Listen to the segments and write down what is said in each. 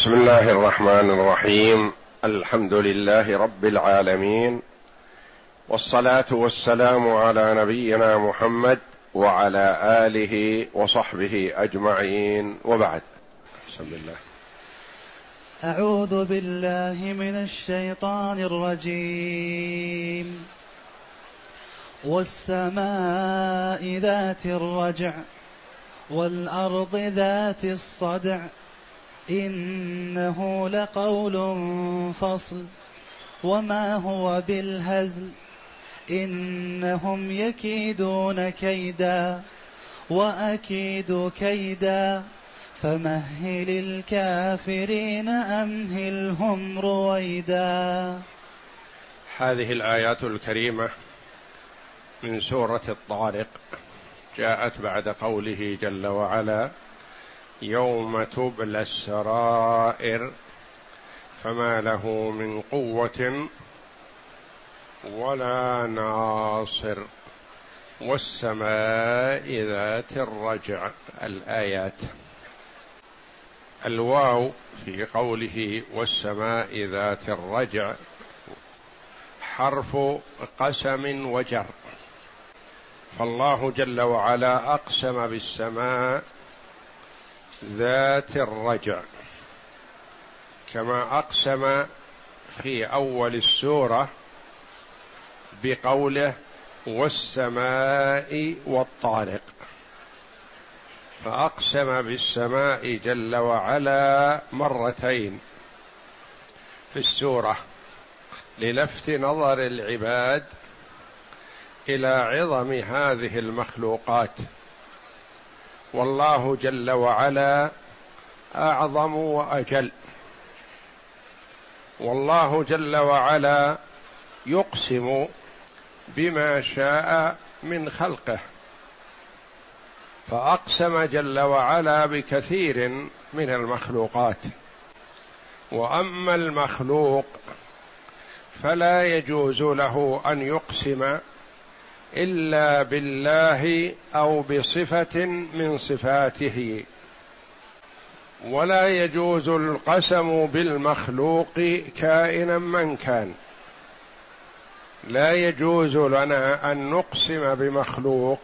بسم الله الرحمن الرحيم. الحمد لله رب العالمين. والصلاة والسلام على نبينا محمد وعلى آله وصحبه أجمعين. وبعد. بسم الله. أعوذ بالله من الشيطان الرجيم. والسماء ذات الرجع والأرض ذات الصدع. إنه لقول فصل. وما هو بالهزل. إنهم يكيدون كيدا وأكيد كيدا. فمهل الكافرين أمهلهم رويدا. هذه الآيات الكريمة من سورة الطارق. جاءت بعد قوله جل وعلا يوم تبلى السرائر فما له من قوة ولا ناصر والسماء ذات الرجع الآيات. الواو في قوله والسماء ذات الرجع حرف قسم وجر. فالله جل وعلا أقسم بالسماء ذات الرجع كما أقسم في أول السورة بقوله والسماء والطارق فأقسم بالسماء جل وعلا مرتين في السورة للفت نظر العباد إلى عظم هذه المخلوقات. والله جل وعلا أعظم وأجل. والله جل وعلا يقسم بما شاء من خلقه. فأقسم جل وعلا بكثير من المخلوقات. وأما المخلوق فلا يجوز له أن يقسم إلا بالله أو بصفة من صفاته. ولا يجوز القسم بالمخلوق كائنا من كان. لا يجوز لنا أن نقسم بمخلوق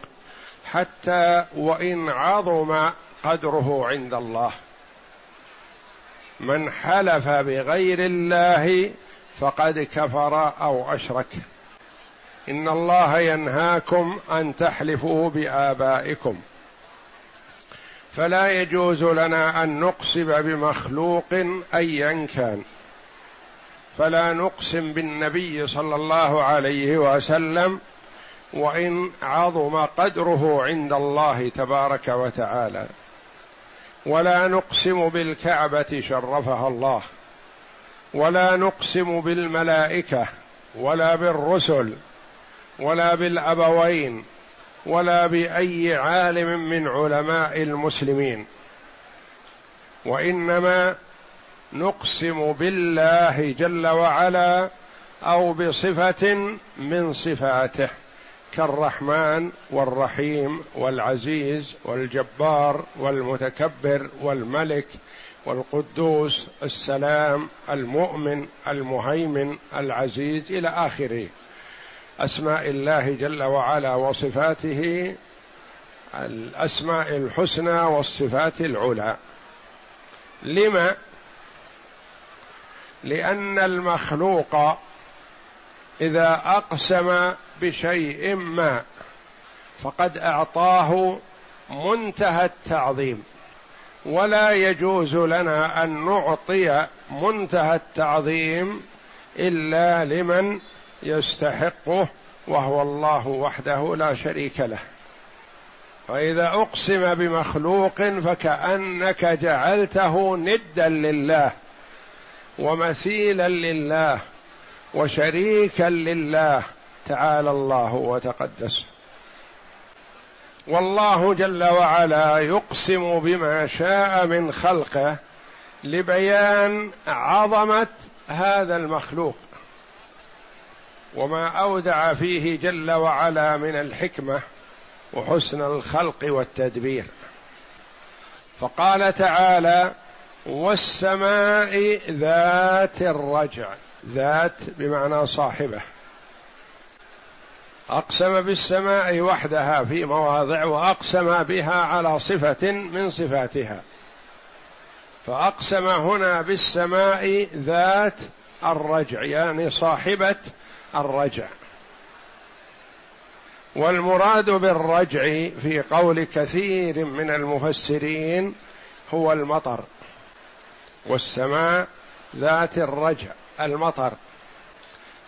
حتى وإن عظم قدره عند الله. من حلف بغير الله فقد كفر أو أشرك. إن الله ينهاكم أن تحلفوا بآبائكم. فلا يجوز لنا أن نقسم بمخلوق ايا كان. فلا نقسم بالنبي صلى الله عليه وسلم وإن عظم قدره عند الله تبارك وتعالى. ولا نقسم بالكعبة شرفها الله. ولا نقسم بالملائكة ولا بالرسل ولا بالأبوين ولا بأي عالم من علماء المسلمين. وإنما نقسم بالله جل وعلا أو بصفة من صفاته كالرحمن والرحيم والعزيز والجبار والمتكبر والملك والقدوس السلام المؤمن المهيمن العزيز إلى آخره. أسماء الله جل وعلا وصفاته الأسماء الحسنى والصفات العلى. لما؟ لأن المخلوق إذا أقسم بشيء ما فقد أعطاه منتهى التعظيم. ولا يجوز لنا أن نعطي منتهى التعظيم إلا لمن يستحقه وهو الله وحده لا شريك له. فإذا أقسم بمخلوق فكأنك جعلته ندا لله ومثيلا لله وشريكا لله. تعالى الله وتقدس. والله جل وعلا يقسم بما شاء من خلقه لبيان عظمة هذا المخلوق. وما أودع فيه جل وعلا من الحكمة وحسن الخلق والتدبير. فقال تعالى والسماء ذات الرجع. ذات بمعنى صاحبة. أقسم بالسماء وحدها في مواضع وأقسم بها على صفة من صفاتها. فأقسم هنا بالسماء ذات الرجع يعني صاحبة الرجع. والمراد بالرجع في قول كثير من المفسرين هو المطر والسماء ذات الرجع المطر.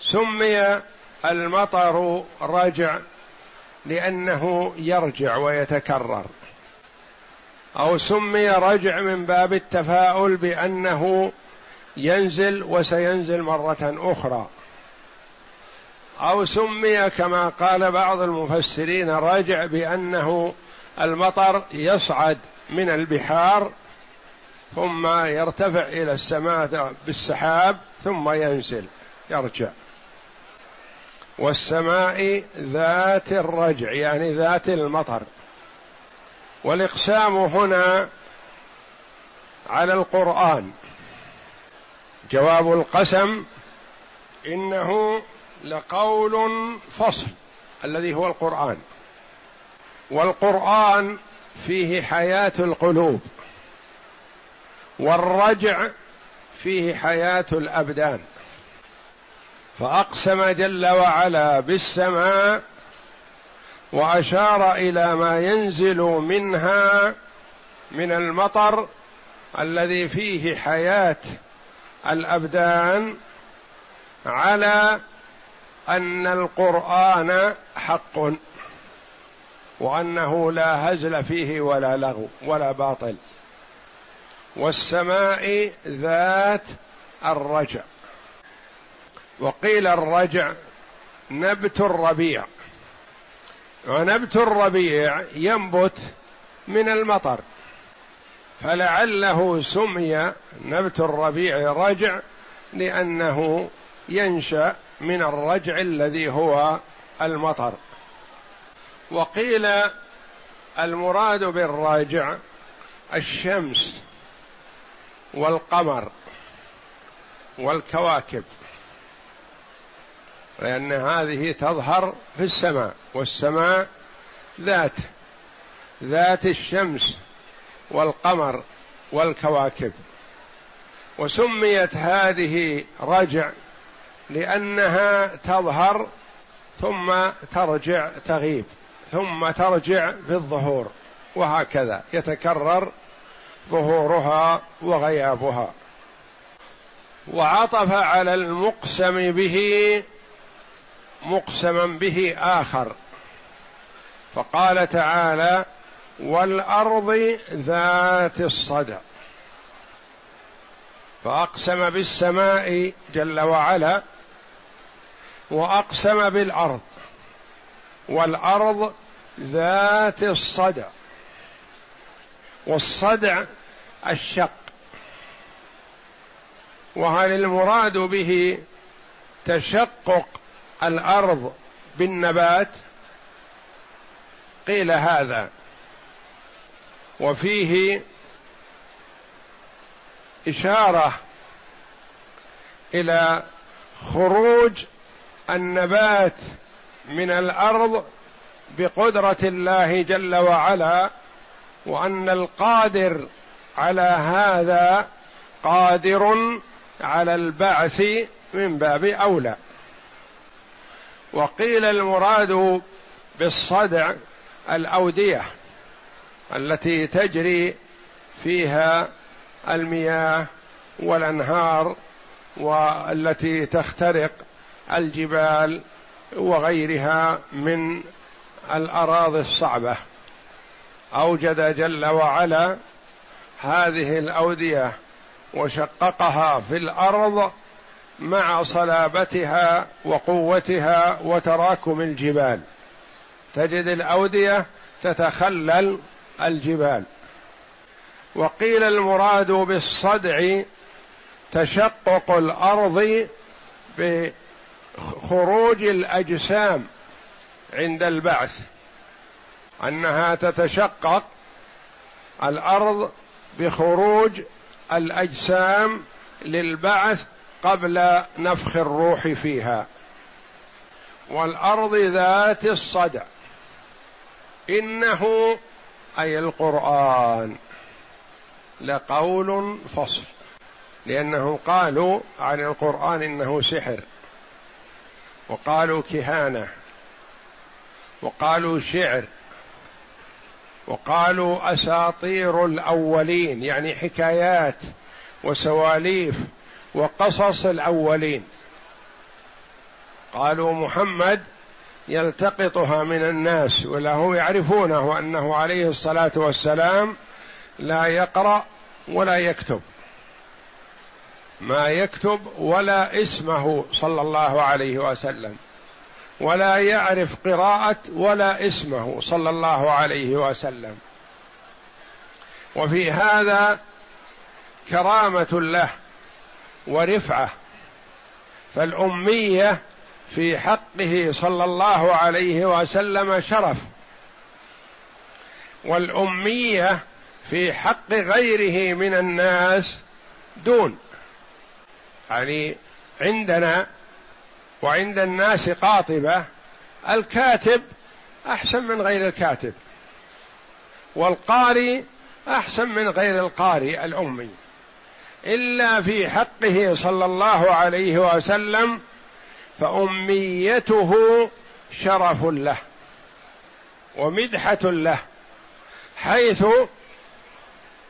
سمي المطر رجع لأنه يرجع ويتكرر. أو سمي رجع من باب التفاؤل بأنه ينزل وسينزل مرة أخرى. أو سمي كما قال بعض المفسرين رجع بأنه المطر يصعد من البحار ثم يرتفع إلى السماء بالسحاب ثم ينزل يرجع. والسماء ذات الرجع يعني ذات المطر. والإقسام هنا على القرآن. جواب القسم إنه لقول فصل الذي هو القرآن. والقرآن فيه حياة القلوب والرجع فيه حياة الأبدان. فأقسم جل وعلا بالسماء وأشار إلى ما ينزل منها من المطر الذي فيه حياة الأبدان على أن القرآن حق وأنه لا هزل فيه ولا لغو ولا باطل. والسماء ذات الرجع. وقيل الرجع نبت الربيع. ونبت الربيع ينبت من المطر. فلعله سمي نبت الربيع رجع لأنه ينشأ من الرجع الذي هو المطر. وقيل المراد بالراجع الشمس والقمر والكواكب لأن هذه تظهر في السماء والسماء ذات ذات الشمس والقمر والكواكب. وسميت هذه رجع لأنها تظهر ثم ترجع تغيب ثم ترجع في الظهور وهكذا يتكرر ظهورها وغيابها. وعطف على المقسم به مقسما به آخر. فقال تعالى والأرض ذات الصدع. فأقسم بالسماء جل وعلا وأقسم بالأرض والأرض ذات الصدع والصدع الشق وهل المراد به تشقق الأرض بالنبات؟ قيل هذا. وفيه إشارة إلى خروج النبات من الأرض بقدرة الله جل وعلا وأن القادر على هذا قادر على البعث من باب أولى. وقيل المراد بالصدع الأودية التي تجري فيها المياه والأنهار والتي تخترق الجبال وغيرها من الأراضي الصعبة. أوجد جل وعلا هذه الأودية وشققها في الأرض مع صلابتها وقوتها وتراكم الجبال. تجد الأودية تتخلل الجبال. وقيل المراد بالصدع تشقق الأرض بخروج الأجسام عند البعث أنها تتشقق الأرض بخروج الأجسام للبعث قبل نفخ الروح فيها. والأرض ذات الصدع إنه أي القرآن لقول فصل لانهم قالوا عن القرآن إنه سحر. وقالوا كهانة وقالوا شعر وقالوا أساطير الأولين يعني حكايات وسواليف وقصص الأولين. قالوا محمد يلتقطها من الناس وله يعرفونه انه عليه الصلاة والسلام لا يقرأ ولا يكتب. ما يكتب ولا اسمه صلى الله عليه وسلم. ولا يعرف قراءة ولا اسمه صلى الله عليه وسلم. وفي هذا كرامة له ورفعة. فالأمية في حقه صلى الله عليه وسلم شرف. والأمية في حق غيره من الناس دون. يعني عندنا وعند الناس قاطبة الكاتب أحسن من غير الكاتب والقارئ أحسن من غير القارئ الأمي. إلا في حقه صلى الله عليه وسلم فأميته شرف له ومدحة له حيث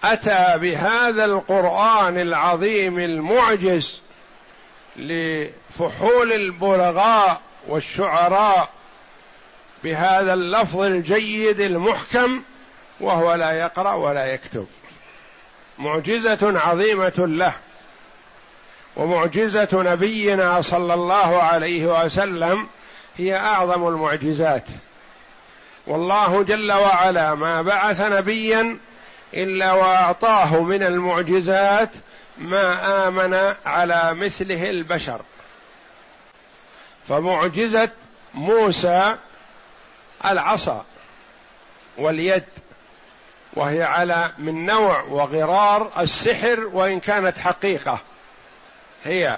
أتى بهذا القرآن العظيم المعجز لفحول البلغاء والشعراء بهذا اللفظ الجيد المحكم وهو لا يقرأ ولا يكتب. معجزة عظيمة له ومعجزة نبينا صلى الله عليه وسلم هي أعظم المعجزات. والله جل وعلا ما بعث نبيا إلا وأعطاه من المعجزات ما آمن على مثله البشر. فمعجزة موسى العصا واليد وهي على من نوع وغرار السحر وإن كانت حقيقة هي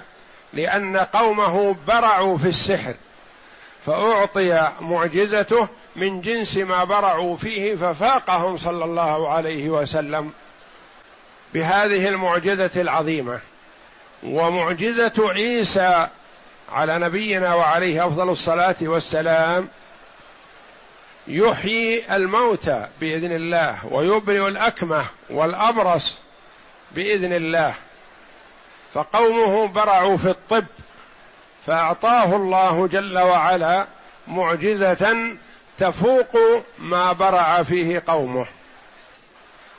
لأن قومه برعوا في السحر. فأعطي معجزته من جنس ما برعوا فيه ففاقهم صلى الله عليه وسلم. بهذه المعجزة العظيمة. ومعجزة عيسى على نبينا وعليه أفضل الصلاة والسلام يحيي الموتى بإذن الله ويبرئ الأكمة والأبرص بإذن الله. فقومه برعوا في الطب فأعطاه الله جل وعلا معجزة تفوق ما برع فيه قومه.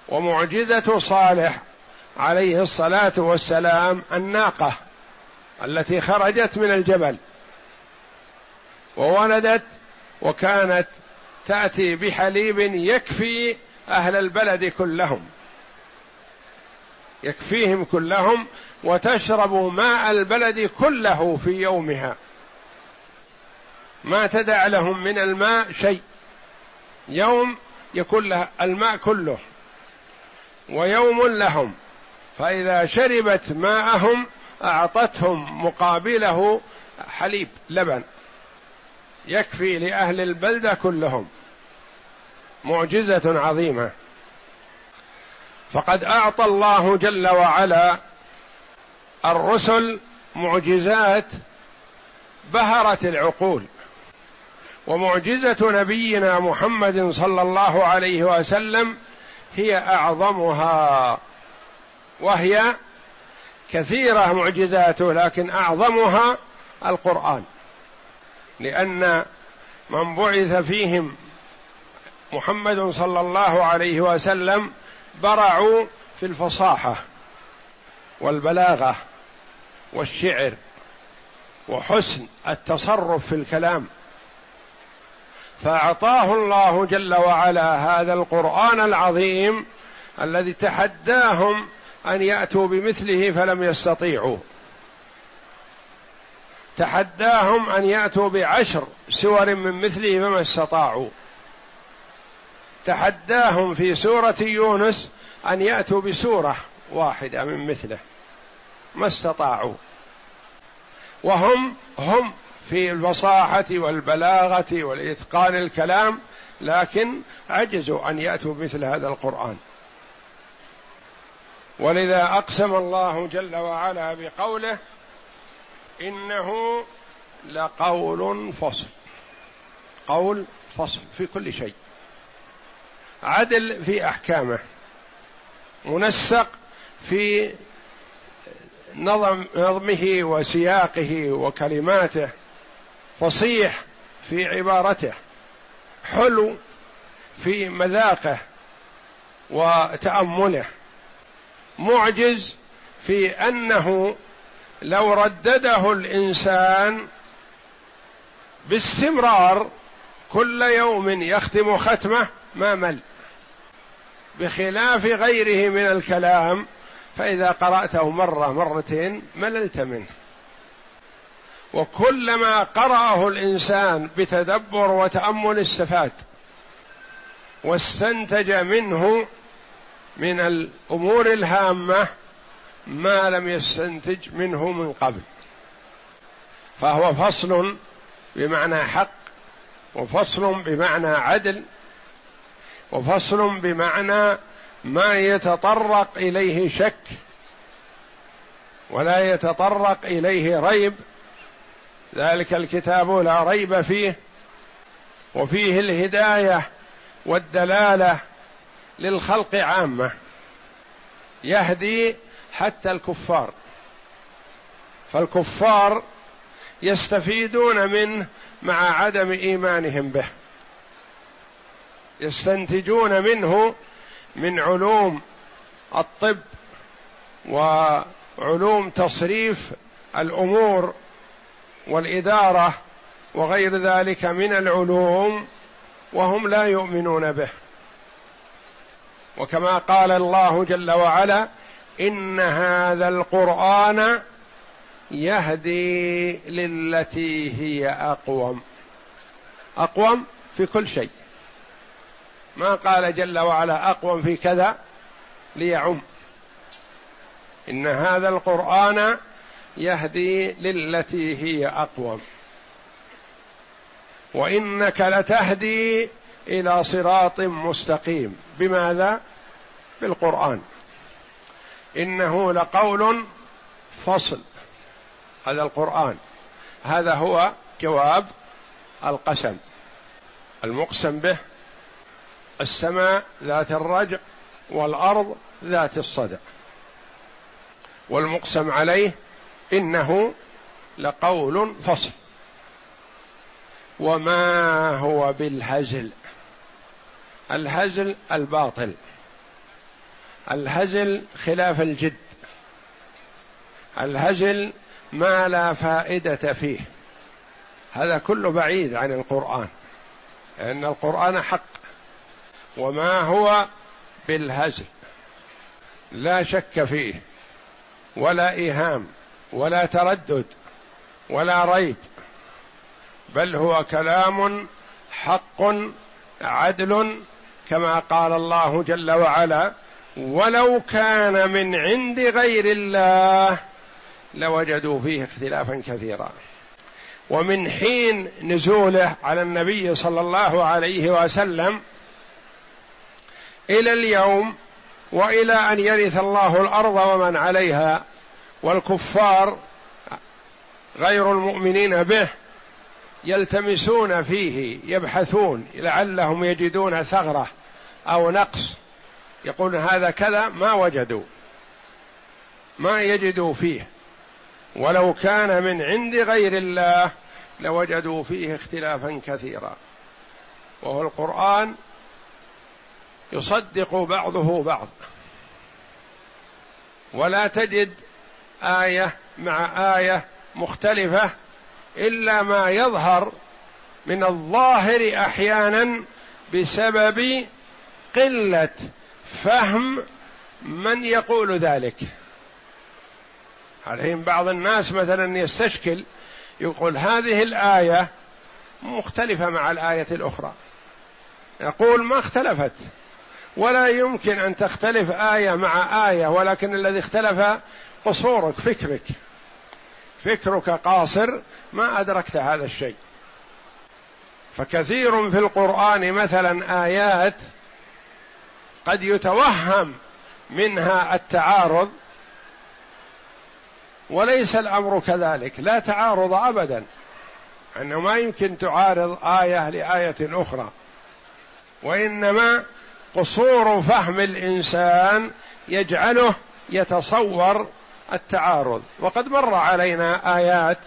ومعجزة صالح عليه الصلاة والسلام الناقة التي خرجت من الجبل وولدت وكانت تأتي بحليب يكفي أهل البلد كلهم. يكفيهم كلهم وتشرب ماء البلد كله في يومها. ما تدع لهم من الماء شيء. يوم يكون لها الماء كله. ويوم لهم. فإذا شربت ماءهم أعطتهم مقابله حليب لبن. يكفي لأهل البلدة كلهم. معجزة عظيمة. فقد أعطى الله جل وعلا الرسل معجزات بهرت العقول. ومعجزة نبينا محمد صلى الله عليه وسلم هي أعظمها وهي كثيرة معجزاته لكن أعظمها القرآن. لأن من بعث فيهم محمد صلى الله عليه وسلم برعوا في الفصاحة والبلاغة والشعر وحسن التصرف في الكلام. فأعطاه الله جل وعلا هذا القرآن العظيم الذي تحداهم أن يأتوا بمثله فلم يستطيعوا. تحداهم أن يأتوا بعشر سور من مثله فما استطاعوا. تحداهم في سورة يونس أن يأتوا بسورة واحدة من مثله. ما استطاعوا. وهم هم في الفصاحه والبلاغة والإتقان الكلام لكن عجزوا أن يأتوا بمثل هذا القرآن. ولذا أقسم الله جل وعلا بقوله إنه لقول فصل. قول فصل في كل شيء. عدل في أحكامه. منسق في نظم نظمه وسياقه وكلماته. فصيح في عبارته حلو في مذاقه وتأمله معجز في أنه لو ردده الإنسان باستمرار كل يوم يختم ختمه ما مل. بخلاف غيره من الكلام فإذا قرأته مرة مرتين مللت منه. وكلما قرأه الإنسان بتدبر وتأمل استفاد واستنتج منه من الأمور الهامة ما لم يستنتج منه من قبل. فهو فصل بمعنى حق وفصل بمعنى عدل وفصل بمعنى ما يتطرق إليه شك ولا يتطرق إليه ريب ذلك الكتاب لا ريب فيه وفيه الهداية والدلالة للخلق عامة يهدي حتى الكفار. فالكفار يستفيدون منه مع عدم إيمانهم به يستنتجون منه من علوم الطب وعلوم تصريف الأمور والإدارة وغير ذلك من العلوم وهم لا يؤمنون به. وكما قال الله جل وعلا إن هذا القرآن يهدي للتي هي أقوم. أقوم في كل شيء. ما قال جل وعلا أقوم في كذا؟ ليعم. إن هذا القرآن يهدي للتي هي أقوم. وإنك لتهدي إلى صراط مستقيم. بماذا؟ بالقرآن. إنه لقول فصل. هذا القرآن. هذا هو جواب القسم. المقسم به السماء ذات الرجع والأرض ذات الصدع. والمقسم عليه انه لقول فصل. وما هو بالهزل؟ الهزل الباطل. الهزل خلاف الجد. الهزل ما لا فائدة فيه. هذا كله بعيد عن القرآن. لأن القرآن حق. وما هو بالهزل؟ لا شك فيه. ولا إيهام. ولا تردد ولا ريب بل هو كلام حق عدل كما قال الله جل وعلا ولو كان من عند غير الله لوجدوا فيه اختلافا كثيرا ومن حين نزوله على النبي صلى الله عليه وسلم إلى اليوم وإلى أن يرث الله الأرض ومن عليها والكفار غير المؤمنين به يلتمسون فيه يبحثون لعلهم يجدون ثغرة أو نقص. يقول هذا كذا ما وجدوا ما يجدوا فيه. ولو كان من عند غير الله لوجدوا فيه اختلافا كثيرا. وهو القرآن يصدق بعضه بعض. ولا تجد آية مع آية مختلفة إلا ما يظهر من الظاهر أحيانا بسبب قلة فهم من يقول ذلك. الحين بعض الناس مثلا يستشكل يقول هذه الآية مختلفة مع الآية الأخرى. يقول ما اختلفت ولا يمكن أن تختلف آية مع آية ولكن الذي اختلف قصورك فكرك. فكرك قاصر ما أدركت هذا الشيء. فكثير في القرآن مثلا آيات قد يتوهم منها التعارض وليس الأمر كذلك. لا تعارض ابدا أنه ما يمكن تعارض آية لآية أخرى. وإنما قصور فهم الإنسان يجعله يتصور التعارض. وقد مر علينا آيات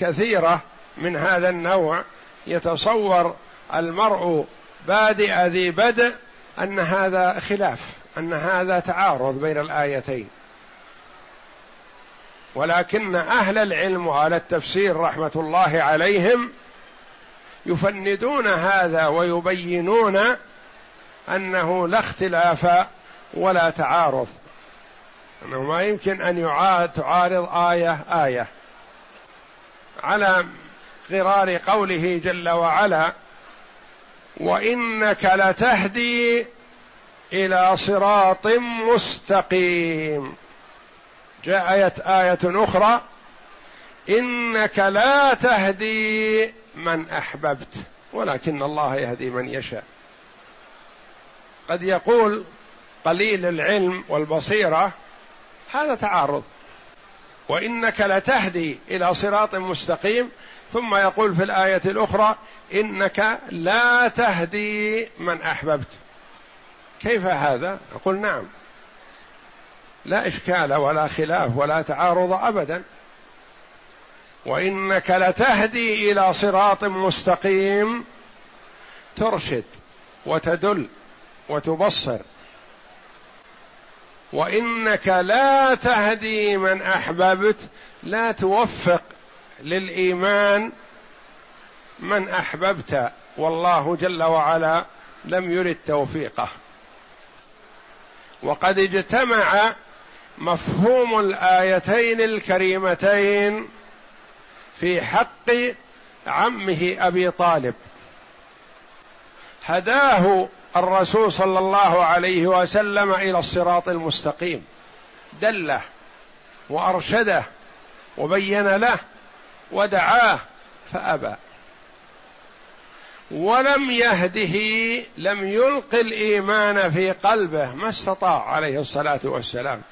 كثيرة من هذا النوع. يتصور المرء بادئ ذي بدء أن هذا خلاف أن هذا تعارض بين الآيتين. ولكن أهل العلم وعلى التفسير رحمة الله عليهم يفندون هذا ويبينون أنه لا اختلاف ولا تعارض. أنه ما يمكن يعاد تعارض آية آية. على غرار قوله جل وعلا وإنك لتهدي إلى صراط مستقيم. جاءت آية أخرى إنك لا تهدي من أحببت ولكن الله يهدي من يشاء. قد يقول قليل العلم والبصيرة هذا تعارض. وإنك لتهدي إلى صراط مستقيم ثم يقول في الآية الأخرى إنك لا تهدي من أحببت. كيف هذا؟ أقول نعم. لا إشكال ولا خلاف ولا تعارض ابدا. وإنك لتهدي إلى صراط مستقيم ترشد وتدل وتبصر وإنك لا تهدي من أحببت لا توفق للإيمان من أحببت. والله جل وعلا لم يرد توفيقه. وقد اجتمع مفهوم الآيتين الكريمتين في حق عمه أبي طالب. هداه الرسول صلى الله عليه وسلم إلى الصراط المستقيم. دله وأرشده وبين له ودعاه فأبى. ولم يهده لم يلق الإيمان في قلبه ما استطاع عليه الصلاة والسلام.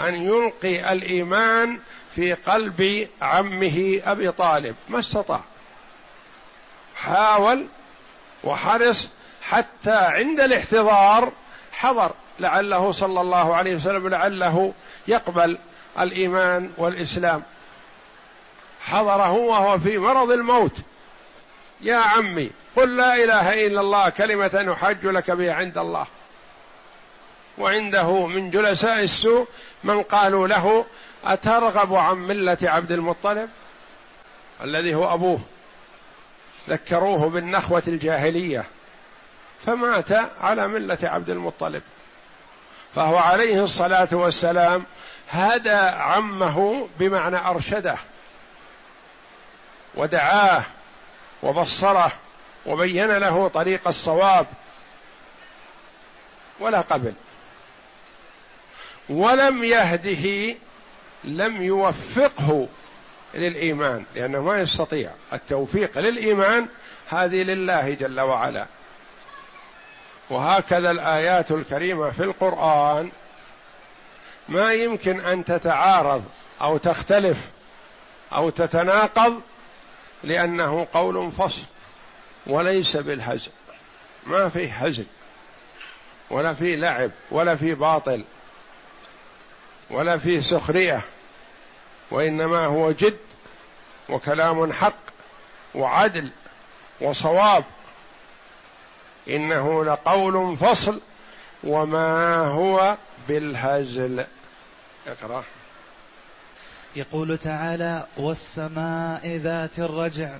أن يلقي الإيمان في قلب عمه أبي طالب ما استطاع. حاول وحرص حتى عند الاحتضار حضر. لعله صلى الله عليه وسلم لعله يقبل الإيمان والإسلام. حضره وهو في مرض الموت. يا عمي قل لا إله إلا الله كلمة نحج لك بها عند الله. وعنده من جلساء السوء من قالوا له أترغب عن ملة عبد المطلب؟ الذي هو أبوه. ذكروه بالنخوة الجاهلية. فمات على ملة عبد المطلب. فهو عليه الصلاة والسلام هدى عمه بمعنى أرشده ودعاه وبصره وبين له طريق الصواب ولا قبل. ولم يهده لم يوفقه للإيمان لأنه ما يستطيع التوفيق للإيمان هذه لله جل وعلا. وهكذا الآيات الكريمة في القرآن ما يمكن أن تتعارض أو تختلف أو تتناقض لأنه قول فصل وليس بالهزل. ما فيه هزل ولا فيه لعب ولا فيه باطل ولا فيه سخرية وإنما هو جد وكلام حق وعدل وصواب إنه لقول فصل وما هو بالهزل. اقرأ. يقول تعالى والسماء ذات الرجع.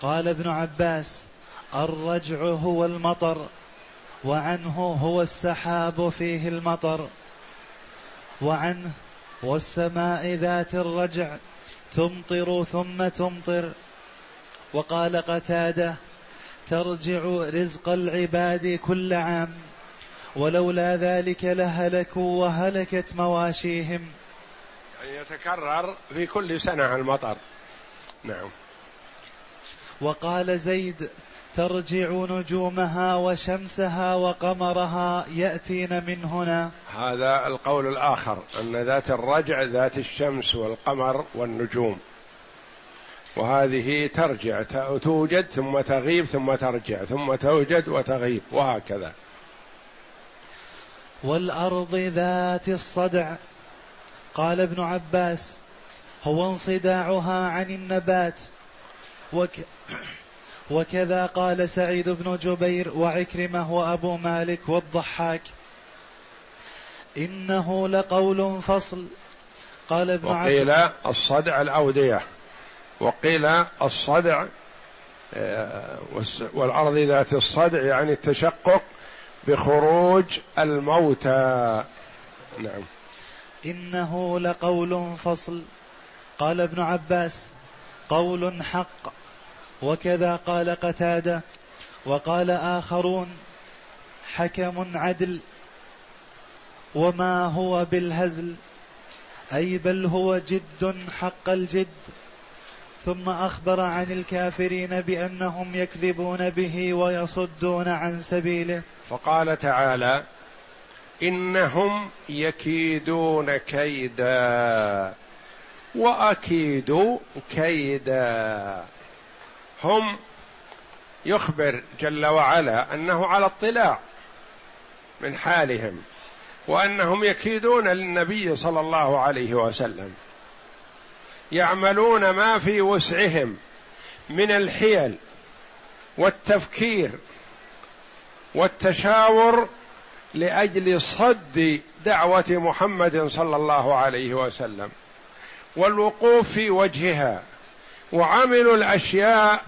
قال ابن عباس الرجع هو المطر وعنه هو السحاب فيه المطر. وعنه والسماء ذات الرجع تمطر ثم تمطر. وقال قتادة ترجع رزق العباد كل عام. ولولا ذلك لهلكوا وهلكت مواشيهم. يعني يتكرر في كل سنة المطر. نعم. وقال زيد ترجع نجومها وشمسها وقمرها يأتين من هنا. هذا القول الآخر أن ذات الرجع ذات الشمس والقمر والنجوم. وهذه ترجع توجد ثم تغيب ثم ترجع ثم توجد وتغيب وهكذا. والأرض ذات الصدع قال ابن عباس هو انصداعها عن النبات. وك وكذا قال سعيد بن جبير وعكرمة وأبو مالك والضحاك. إنه لقول فصل. قال ابن وقيل الصدع الأودية. وقيل الصدع آه، والأرض ذات الصدع يعني التشقق بخروج الموتى. نعم. إنه لقول فصل. قال ابن عباس قول حق. وكذا قال قتادة. وقال آخرون حكم عدل. وما هو بالهزل. أي بل هو جد حق الجد. ثم أخبر عن الكافرين بأنهم يكذبون به ويصدون عن سبيله. فقال تعالى إنهم يكيدون كيدا وأكيد كيدا. هم يخبر جل وعلا أنه على اطلاع من حالهم وأنهم يكيدون للنبي صلى الله عليه وسلم. يعملون ما في وسعهم من الحيل والتفكير والتشاور لأجل صد دعوة محمد صلى الله عليه وسلم والوقوف في وجهها وعملوا الأشياء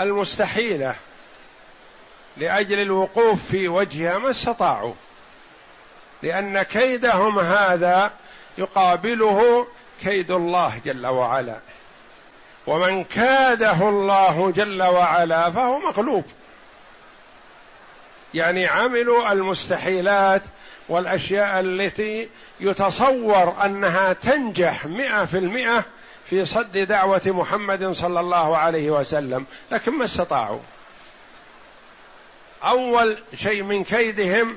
المستحيلة لأجل الوقوف في وجهها ما استطاعوا لأن كيدهم هذا يقابله كيد الله جل وعلا. ومن كاده الله جل وعلا فهو مغلوب. يعني عملوا المستحيلات والأشياء التي يتصور أنها تنجح مئة في المئة في صد دعوة محمد صلى الله عليه وسلم لكن ما استطاعوا. أول شيء من كيدهم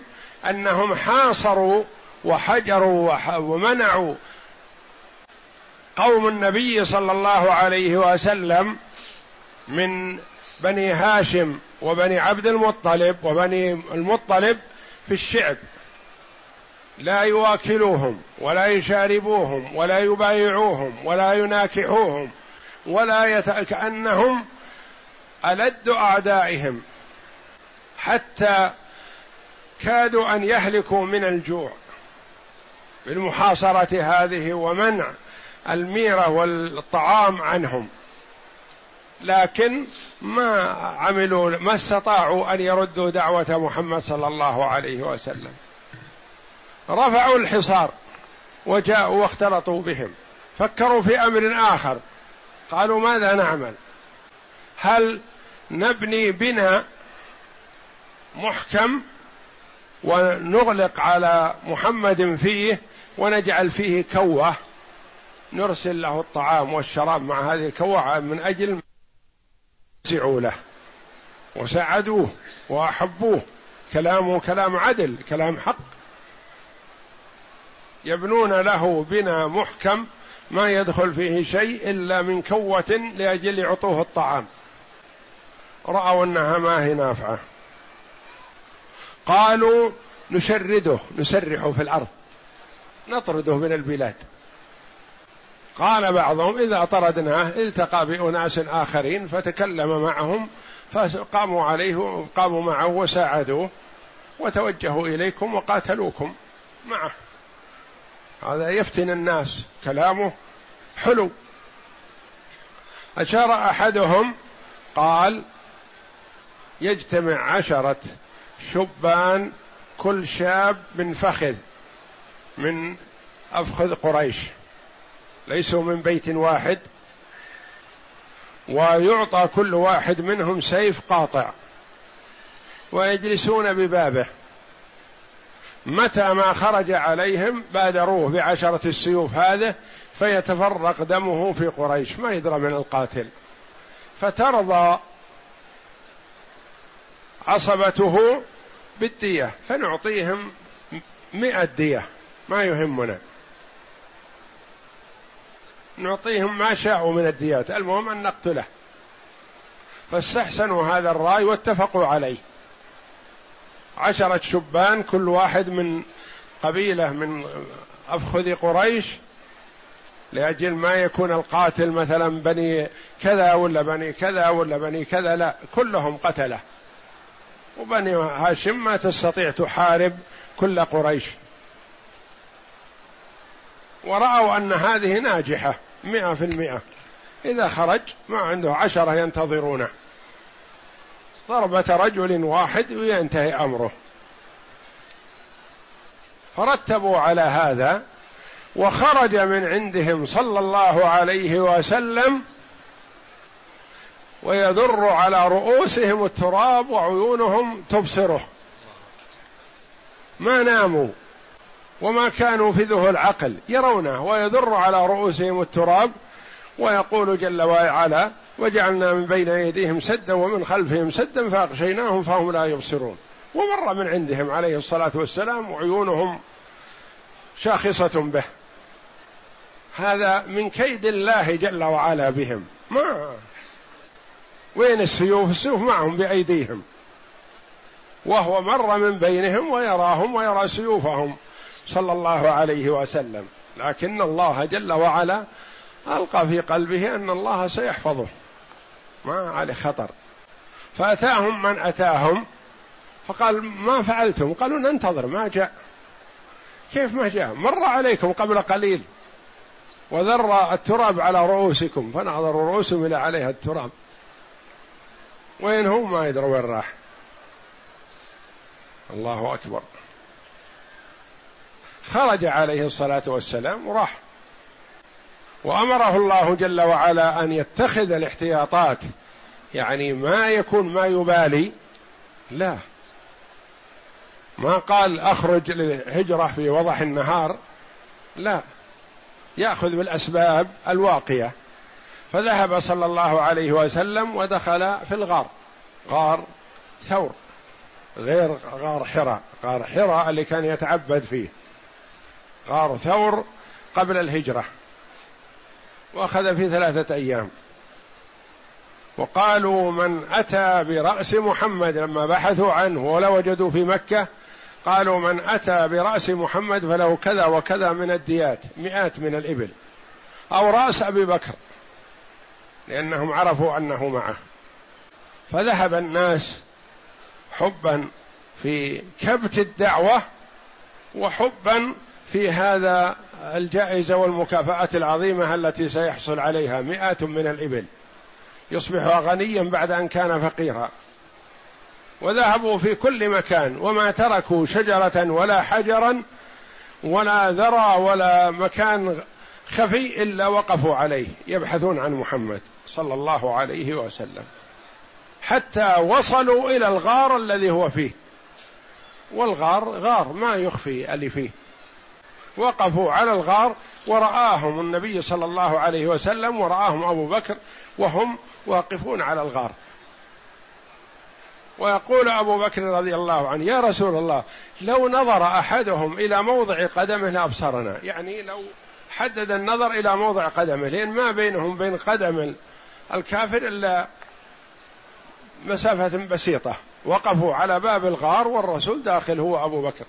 أنهم حاصروا وحجروا ومنعوا قوم النبي صلى الله عليه وسلم من بني هاشم وبني عبد المطلب وبني المطلب في الشعب. لا يواكلوهم ولا يشاربوهم ولا يبايعوهم ولا يناكحوهم ولا يت... كأنهم ألد أعدائهم حتى كادوا أن يهلكوا من الجوع بالمحاصرة هذه ومنع الميرة والطعام عنهم. لكن ما عملوا ما استطاعوا أن يردوا دعوة محمد صلى الله عليه وسلم. رفعوا الحصار وجاءوا واختلطوا بهم. فكروا في أمر آخر. قالوا ماذا نعمل؟ هل نبني بنا محكم ونغلق على محمد فيه ونجعل فيه كوة؟ نرسل له الطعام والشراب مع هذه الكوه من أجل يسعوا له. وساعدوه وأحبوه. كلامه كلام عدل كلام حق. يبنون له بنا محكم ما يدخل فيه شيء إلا من كوة لأجل يعطوه الطعام. رأوا أنها ما هي نافعة. قالوا نشرده نسرحه في الأرض. نطرده من البلاد. قال بعضهم إذا طردناه التقى بأناس آخرين فتكلم معهم فقاموا عليه قاموا معه وساعدوه وتوجهوا إليكم وقاتلوكم معه. هذا يفتن الناس كلامه حلو. أشار أحدهم قال يجتمع عشرة شبان كل شاب من فخذ من أفخذ قريش. ليسوا من بيت واحد ويعطى كل واحد منهم سيف قاطع ويجلسون ببابه. متى ما خرج عليهم بادروه بعشرة السيوف هذه فيتفرق دمه في قريش ما يدرى من القاتل. فترضى عصبته بالدية فنعطيهم مئة دية ما يهمنا. نعطيهم ما شاءوا من الديات. المهم أن نقتله. فاستحسنوا هذا الرأي واتفقوا عليه. عشرة شبان كل واحد من قبيلة من أفخذ قريش لأجل ما يكون القاتل مثلا بني كذا ولا بني كذا ولا بني كذا لا كلهم قتله. وبني هاشم ما تستطيع تحارب كل قريش. ورأوا أن هذه ناجحة مئة في المئة. إذا خرج ما عنده عشرة ينتظرونه ضربة رجل واحد وينتهي أمره. فرتبوا على هذا وخرج من عندهم صلى الله عليه وسلم ويذر على رؤوسهم التراب وعيونهم تبصره. ما ناموا. وما كانوا فذه العقل يرونه ويذر على رؤوسهم التراب ويقول جل وعلا وجعلنا من بين أيديهم سدا ومن خلفهم سدا فأغشيناهم فهم لا يبصرون. ومر من عندهم عليه الصلاة والسلام وعيونهم شاخصة به. هذا من كيد الله جل وعلا بهم. ما وين السيوف؟ السيوف معهم بأيديهم. وهو مر من بينهم ويراهم ويرى سيوفهم. صلى الله عليه وسلم. لكن الله جل وعلا ألقى في قلبه أن الله سيحفظه. ما عليه خطر. فأتاهم من أتاهم. فقال ما فعلتم؟ قالوا ننتظر ما جاء. كيف ما جاء؟ مر عليكم قبل قليل. وذر التراب على رؤوسكم. فنظروا رؤوسهم إلى عليها التراب. وين هم؟ ما يدروا وين راح. الله أكبر. خرج عليه الصلاة والسلام وراح. وأمره الله جل وعلا أن يتخذ الاحتياطات يعني ما يكون ما يبالي. لا. ما قال أخرج للهجرة في وضح النهار. لا. يأخذ بالأسباب الواقية. فذهب صلى الله عليه وسلم ودخل في الغار. غار ثور. غير غار حراء. غار حراء اللي كان يتعبد فيه. غار ثور قبل الهجرة وأخذ في ثلاثة أيام. وقالوا من أتى برأس محمد لما بحثوا عنه ولا وجدوا في مكة قالوا من أتى برأس محمد فله كذا وكذا من الديات مئات من الإبل. أو رأس أبي بكر لأنهم عرفوا أنه معه. فذهب الناس حبا في كبت الدعوة وحبا في هذا الجائزة والمكافأة العظيمة التي سيحصل عليها مئات من الإبل. يصبح غنيا بعد أن كان فقيرا. وذهبوا في كل مكان وما تركوا شجرة ولا حجرا ولا ذرى ولا مكان خفي إلا وقفوا عليه يبحثون عن محمد صلى الله عليه وسلم. حتى وصلوا إلى الغار الذي هو فيه. والغار غار ما يخفي اللي فيه. وقفوا على الغار ورآهم النبي صلى الله عليه وسلم ورآهم أبو بكر وهم واقفون على الغار. ويقول أبو بكر رضي الله عنه يا رسول الله لو نظر أحدهم إلى موضع قدمه لأبصرنا. يعني لو حدد النظر إلى موضع قدمه لأن ما بينهم بين قدم الكافر إلا مسافة بسيطة. وقفوا على باب الغار والرسول داخل هو أبو بكر.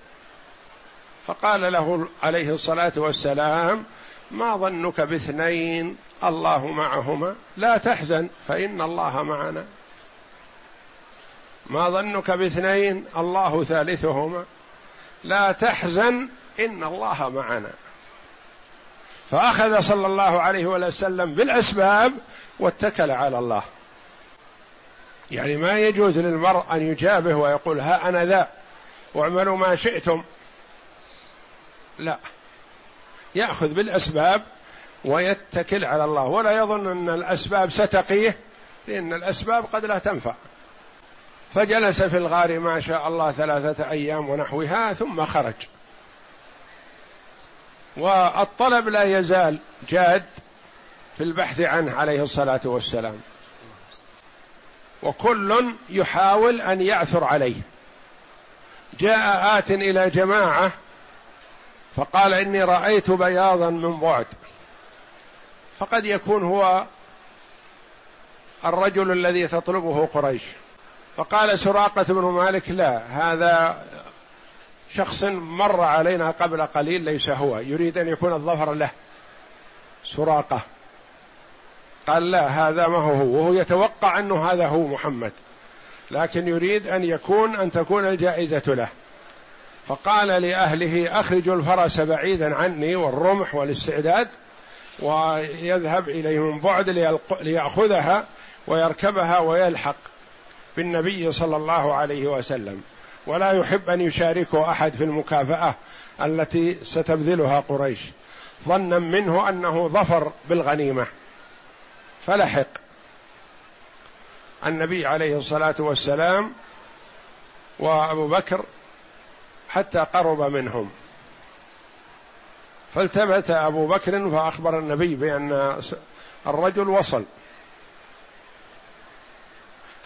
فقال له عليه الصلاة والسلام ما ظنك باثنين الله معهما لا تحزن فإن الله معنا. ما ظنك باثنين الله ثالثهما لا تحزن إن الله معنا. فأخذ صلى الله عليه وسلم بالأسباب واتكل على الله. يعني ما يجوز للمرء أن يجابه ويقول ها أنا ذا واعملوا ما شئتم لا. يأخذ بالأسباب ويتكل على الله. ولا يظن أن الأسباب ستقيه لأن الأسباب قد لا تنفع. فجلس في الغار ما شاء الله ثلاثة أيام ونحوها ثم خرج. والطلب لا يزال جاد في البحث عنه عليه الصلاة والسلام. وكل يحاول أن يعثر عليه. جاء آت إلى جماعة فقال إني رأيت بياضا من بعد. فقد يكون هو الرجل الذي تطلبه قريش. فقال سراقة بن مالك لا هذا شخص مر علينا قبل قليل ليس هو يريد أن يكون الظفر له. سراقة. قال لا هذا ما هو هو وهو يتوقع أنه هذا هو محمد لكن يريد أن يكون أن تكون الجائزة له. فقال لأهله أخرجوا الفرس بعيدا عني والرمح والاستعداد ويذهب إليه من بعد ليأخذها ويركبها ويلحق بالنبي صلى الله عليه وسلم. ولا يحب أن يشاركه أحد في المكافأة التي ستبذلها قريش. ظنا منه أنه ظفر بالغنيمة. فلحق. النبي عليه الصلاة والسلام وأبو بكر حتى قرب منهم. فالتفت أبو بكر فأخبر النبي بأن الرجل وصل.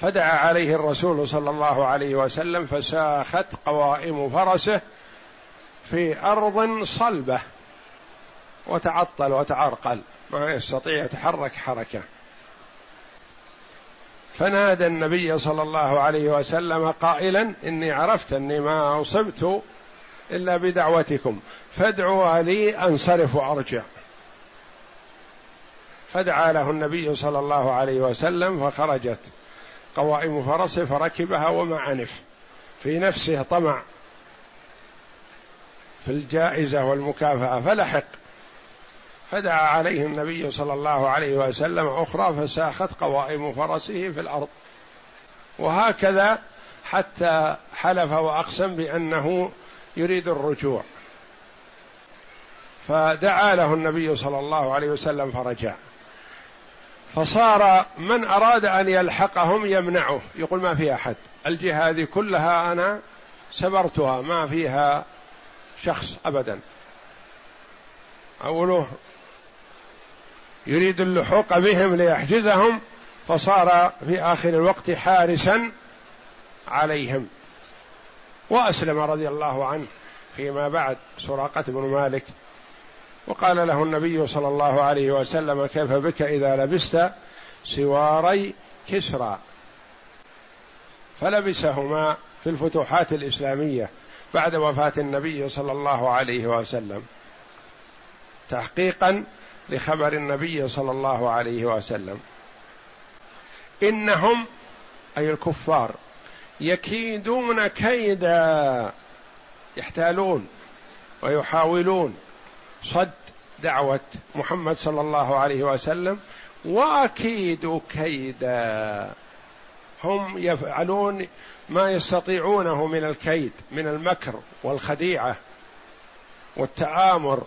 فدعا عليه الرسول صلى الله عليه وسلم فساخت قوائم فرسه في أرض صلبة وتعطل وتعرقل ما يستطيع يتحرك حركة. فنادى النبي صلى الله عليه وسلم قائلا إني عرفت أني ما أصبت إلا بدعوتكم فادعوا لي أنصرف وأرجع. فدعا له النبي صلى الله عليه وسلم فخرجت. قوائم فرسه فركبها وما عنف. في نفسه طمع. في الجائزة والمكافأة فلحق. فدعا عليه النبي صلى الله عليه وسلم أخرى فساخت قوائم فرسه في الأرض. وهكذا حتى حلف وأقسم بأنه يريد الرجوع. فدعا له النبي صلى الله عليه وسلم فرجع. فصار من أراد أن يلحقهم يمنعه. يقول ما في أحد. الجهة هذه كلها أنا سبرتها. ما فيها شخص أبدا. أوله يريد اللحوق بهم ليحجزهم فصار في آخر الوقت حارسا عليهم. وأسلم رضي الله عنه فيما بعد سراقة بن مالك. وقال له النبي صلى الله عليه وسلم كيف بك إذا لبست سواري كسرى؟ فلبسهما في الفتوحات الإسلامية بعد وفاة النبي صلى الله عليه وسلم. تحقيقا لخبر النبي صلى الله عليه وسلم. إنهم أي الكفار يكيدون كيدا يحتالون ويحاولون صد دعوة محمد صلى الله عليه وسلم وأكيد كيدا. هم يفعلون ما يستطيعونه من الكيد من المكر والخديعة والتآمر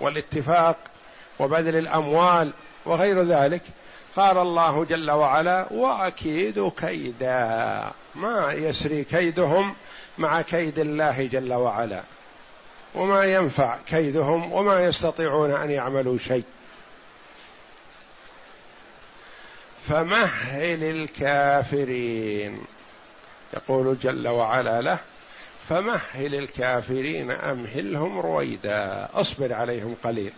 والاتفاق. وبذل الأموال وغير ذلك. قال الله جل وعلا وأكيد كيدا. ما يسري كيدهم مع كيد الله جل وعلا. وما ينفع كيدهم وما يستطيعون أن يعملوا شيء. فمهل الكافرين. يقول جل وعلا له فمهل الكافرين أمهلهم رويدا. اصبر عليهم قليل.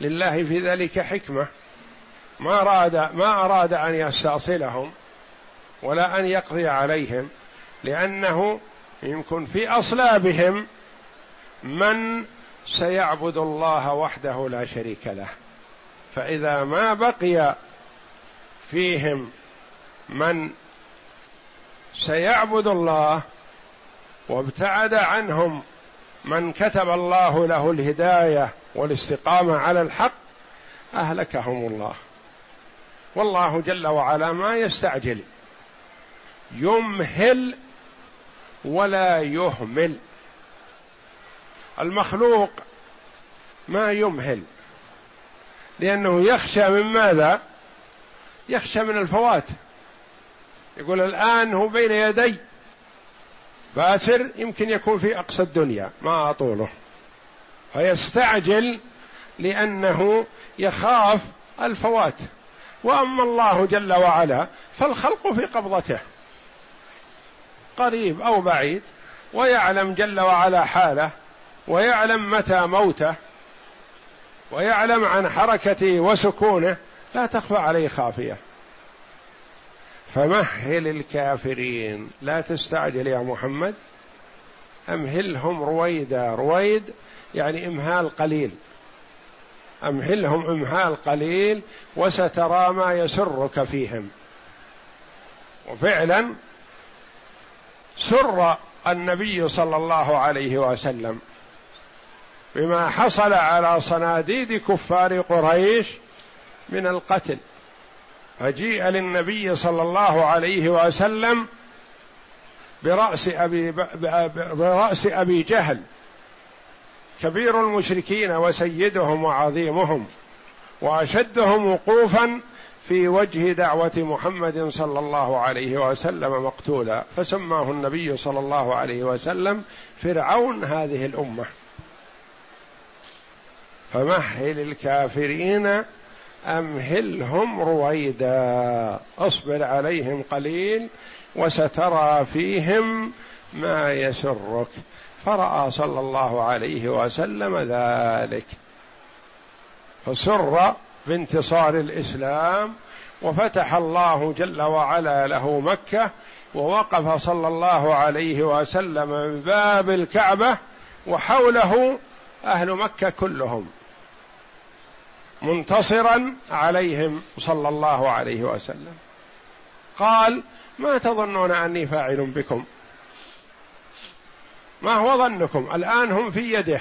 لله في ذلك حكمة. ما اراد ما أراد أن يستأصلهم ولا أن يقضي عليهم لأنه يمكن في أصلابهم من سيعبد الله وحده لا شريك له. فإذا ما بقي فيهم من سيعبد الله وابتعد عنهم من كتب الله له الهداية والاستقامة على الحق أهلكهم الله. والله جل وعلا ما يستعجل. يمهل ولا يهمل. المخلوق ما يمهل. لأنه يخشى من ماذا؟ يخشى من الفوات. يقول الآن هو بين يدي. باسر يمكن يكون في أقصى الدنيا. ما أطوله. فيستعجل لأنه يخاف الفوات. وأما الله جل وعلا فالخلق في قبضته. قريب أو بعيد ويعلم جل وعلا حاله ويعلم متى موته ويعلم عن حركته وسكونه لا تخفى عليه خافية. فمهل الكافرين. لا تستعجل يا محمد. أمهلهم رويدا رويد يعني إمهال قليل. أمهلهم إمهال قليل وسترى ما يسرك فيهم. وفعلا سر النبي صلى الله عليه وسلم بما حصل على صناديد كفار قريش من القتل. فجيء للنبي صلى الله عليه وسلم برأس أبي برأس أبي جهل. كبير المشركين وسيدهم وعظيمهم وأشدهم وقوفا في وجه دعوة محمد صلى الله عليه وسلم مقتولا فسماه النبي صلى الله عليه وسلم فرعون هذه الأمة. فمهل الكافرين أمهلهم رويدا أصبر عليهم قليل وسترى فيهم ما يسرك. فرأى صلى الله عليه وسلم ذلك. فسر بانتصار الإسلام وفتح الله جل وعلا له مكة ووقف صلى الله عليه وسلم بباب الكعبة وحوله أهل مكة كلهم. منتصرا عليهم صلى الله عليه وسلم. قال ما تظنون أني فاعل بكم؟ ما هو ظنكم؟ الآن هم في يده.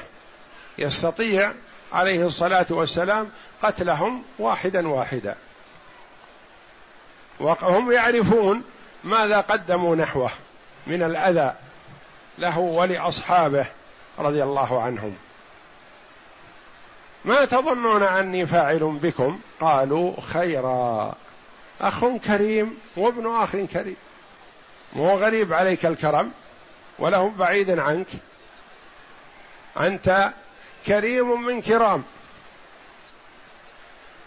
يستطيع عليه الصلاة والسلام قتلهم واحدا واحدا. وهم يعرفون ماذا قدموا نحوه من الأذى له ولأصحابه رضي الله عنهم. ما تظنون أني فاعل بكم؟ قالوا خيرا. أخ كريم وابن أخ كريم. مو غريب عليك الكرم؟ وله بعيد عنك. أنت كريم من كرام.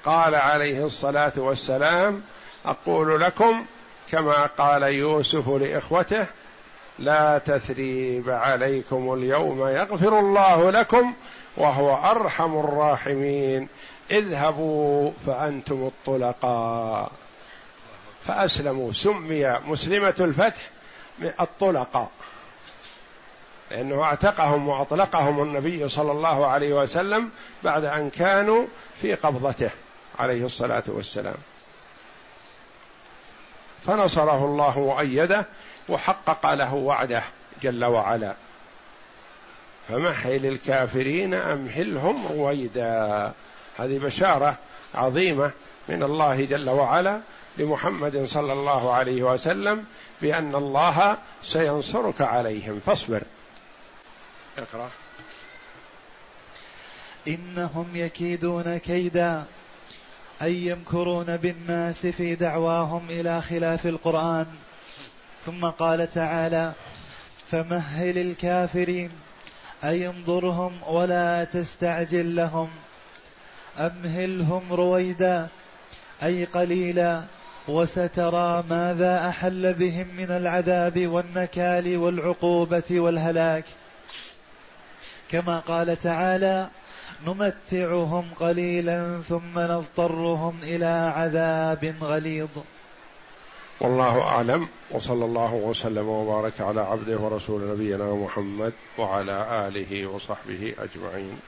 قال عليه الصلاة والسلام أقول لكم كما قال يوسف لإخوته لا تثريب عليكم اليوم يغفر الله لكم وهو أرحم الراحمين. اذهبوا فأنتم الطلقاء. فأسلموا. سمي مسلمة الفتح الطلقاء. لأنه أعتقهم وأطلقهم النبي صلى الله عليه وسلم بعد أن كانوا في قبضته عليه الصلاة والسلام. فنصره الله وأيده وحقق له وعده جل وعلا. فمهل الكافرين أمهلهم رويدا هذه بشارة عظيمة من الله جل وعلا لمحمد صلى الله عليه وسلم بأن الله سينصرك عليهم. فاصبر. اقرأ. إنهم يكيدون كيدا أي يمكرون بالناس في دعواهم إلى خلاف القرآن. ثم قال تعالى فمهل الكافرين أي انظرهم ولا تستعجل لهم. أمهلهم رويدا أي قليلا وسترى ماذا أحل بهم من العذاب والنكال والعقوبة والهلاك. كما قال تعالى نمتعهم قليلا ثم نضطرهم إلى عذاب غليظ. والله أعلم وصلى الله وسلم وبارك على عبده ورسول نبينا محمد وعلى آله وصحبه أجمعين.